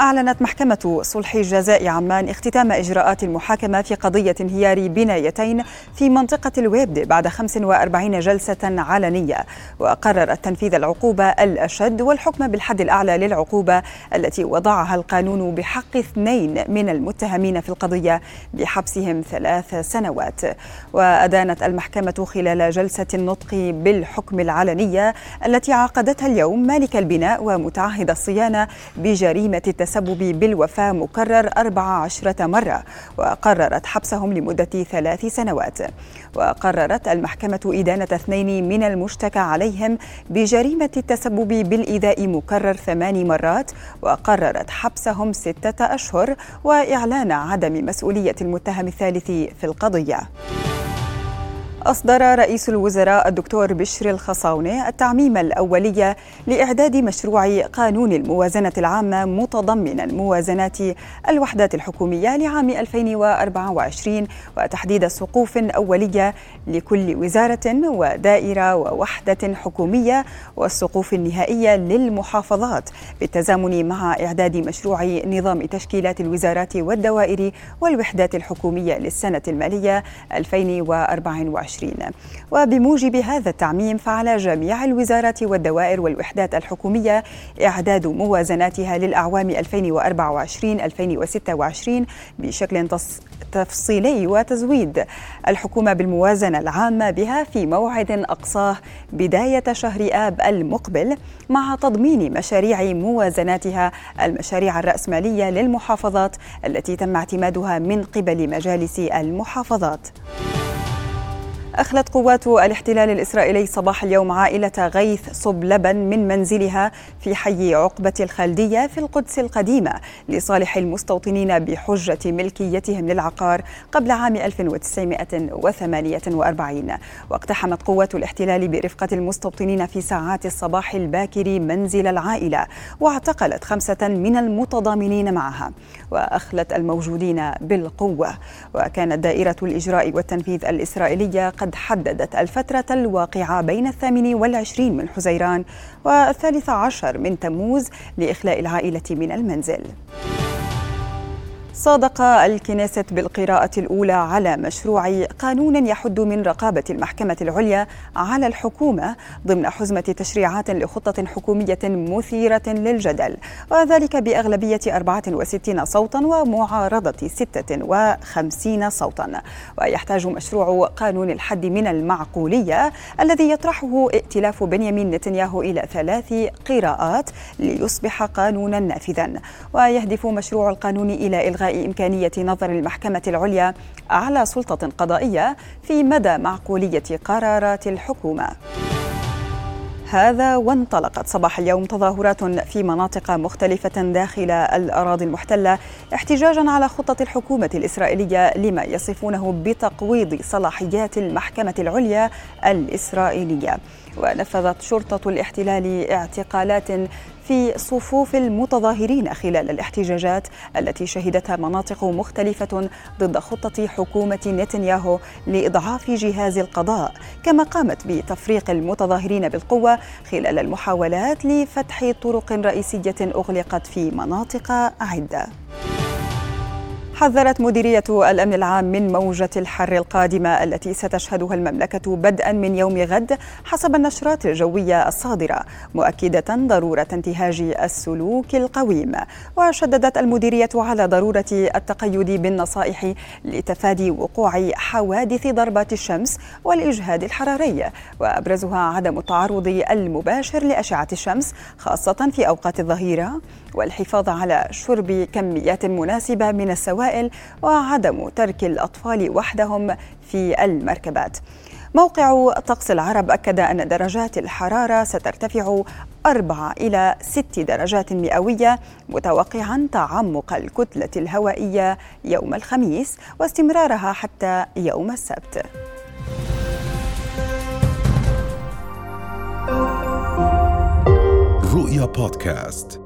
أعلنت محكمة صلح الجزاء عمان اختتام إجراءات المحاكمة في قضية انهيار بنايتين في منطقة الويبد بعد 45 جلسة علنية. وقررت تنفيذ العقوبة الأشد والحكم بالحد الأعلى للعقوبة التي وضعها القانون بحق اثنين من المتهمين في القضية بحبسهم ثلاث سنوات. وأدانت المحكمة خلال جلسة النطق بالحكم العلنية التي عقدتها اليوم مالك البناء ومتعهد الصيانة بجريمة التسلل التسبب بالوفاة مكرر 14 مرة وقررت حبسهم لمدة ثلاث سنوات وقررت المحكمة إدانة اثنين من المشتكى عليهم بجريمة التسبب بالإيذاء مكرر ثمان مرات وقررت حبسهم ستة أشهر وإعلان عدم مسؤولية المتهم الثالث في القضية. أصدر رئيس الوزراء الدكتور بشر الخصاونة التعميم الأولي لإعداد مشروع قانون الموازنة العامة متضمنا موازنات الوحدات الحكومية لعام 2024 وتحديد سقوف أولية لكل وزارة ودائرة ووحدة حكومية والسقوف النهائية للمحافظات بالتزامن مع إعداد مشروع نظام تشكيلات الوزارات والدوائر والوحدات الحكومية للسنة المالية 2024 2020 وبموجب هذا التعميم فعلى جميع الوزارات والدوائر والوحدات الحكومية إعداد موازناتها للأعوام 2024-2026 بشكل تفصيلي وتزويد الحكومة بالموازنة العامة بها في موعد أقصاه بداية شهر آب المقبل مع تضمين مشاريع موازناتها المشاريع الرأسمالية للمحافظات التي تم اعتمادها من قبل مجالس المحافظات. أخلت قوات الاحتلال الإسرائيلي صباح اليوم عائلة غيث صب لبن من منزلها في حي عقبة الخالدية في القدس القديمة لصالح المستوطنين بحجة ملكيتهم للعقار قبل عام 1948 واقتحمت قوات الاحتلال برفقة المستوطنين في ساعات الصباح الباكر منزل العائلة واعتقلت خمسة من المتضامنين معها وأخلت الموجودين بالقوة. وكانت دائرة الإجراء والتنفيذ الإسرائيلية قد قد حددت الفترة الواقعة بين الثامن والعشرين من حزيران والثالث عشر من تموز لإخلاء العائلة من المنزل. صادق الكنيسة بالقراءة الأولى على مشروع قانون يحد من رقابة المحكمة العليا على الحكومة ضمن حزمة تشريعات لخطة حكومية مثيرة للجدل وذلك بأغلبية 64 صوتا ومعارضة 56 صوتا. ويحتاج مشروع قانون الحد من المعقولية الذي يطرحه ائتلاف بنيامين نتنياهو إلى ثلاث قراءات ليصبح قانونا نافذا. ويهدف مشروع القانون إلى إلغاء إمكانية نظر المحكمة العليا أعلى سلطة قضائية في مدى معقولية قرارات الحكومة. هذا وانطلقت صباح اليوم تظاهرات في مناطق مختلفة داخل الأراضي المحتلة احتجاجا على خطة الحكومة الإسرائيلية لما يصفونه بتقويض صلاحيات المحكمة العليا الإسرائيلية ونفذت شرطة الاحتلال اعتقالات في صفوف المتظاهرين خلال الاحتجاجات التي شهدتها مناطق مختلفة ضد خطة حكومة نتنياهو لإضعاف جهاز القضاء كما قامت بتفريق المتظاهرين بالقوة خلال المحاولات لفتح طرق رئيسية أغلقت في مناطق عدة حذرت مديرية الأمن العام من موجة الحر القادمة التي ستشهدها المملكة بدءا من يوم غد حسب النشرات الجوية الصادرة مؤكدة ضرورة انتهاج السلوك القويم. وشددت المديرية على ضرورة التقيد بالنصائح لتفادي وقوع حوادث ضربات الشمس والإجهاد الحراري. وأبرزها عدم التعرض المباشر لأشعة الشمس خاصة في أوقات الظهيرة والحفاظ على شرب كميات مناسبة من السوائل السوائل وعدم ترك الأطفال وحدهم في المركبات. موقع طقس العرب أكد أن درجات الحرارة سترتفع أربعة إلى ست درجات مئوية متوقعا تعمق الكتلة الهوائية يوم الخميس واستمرارها حتى يوم السبت. رؤيا بودكاست.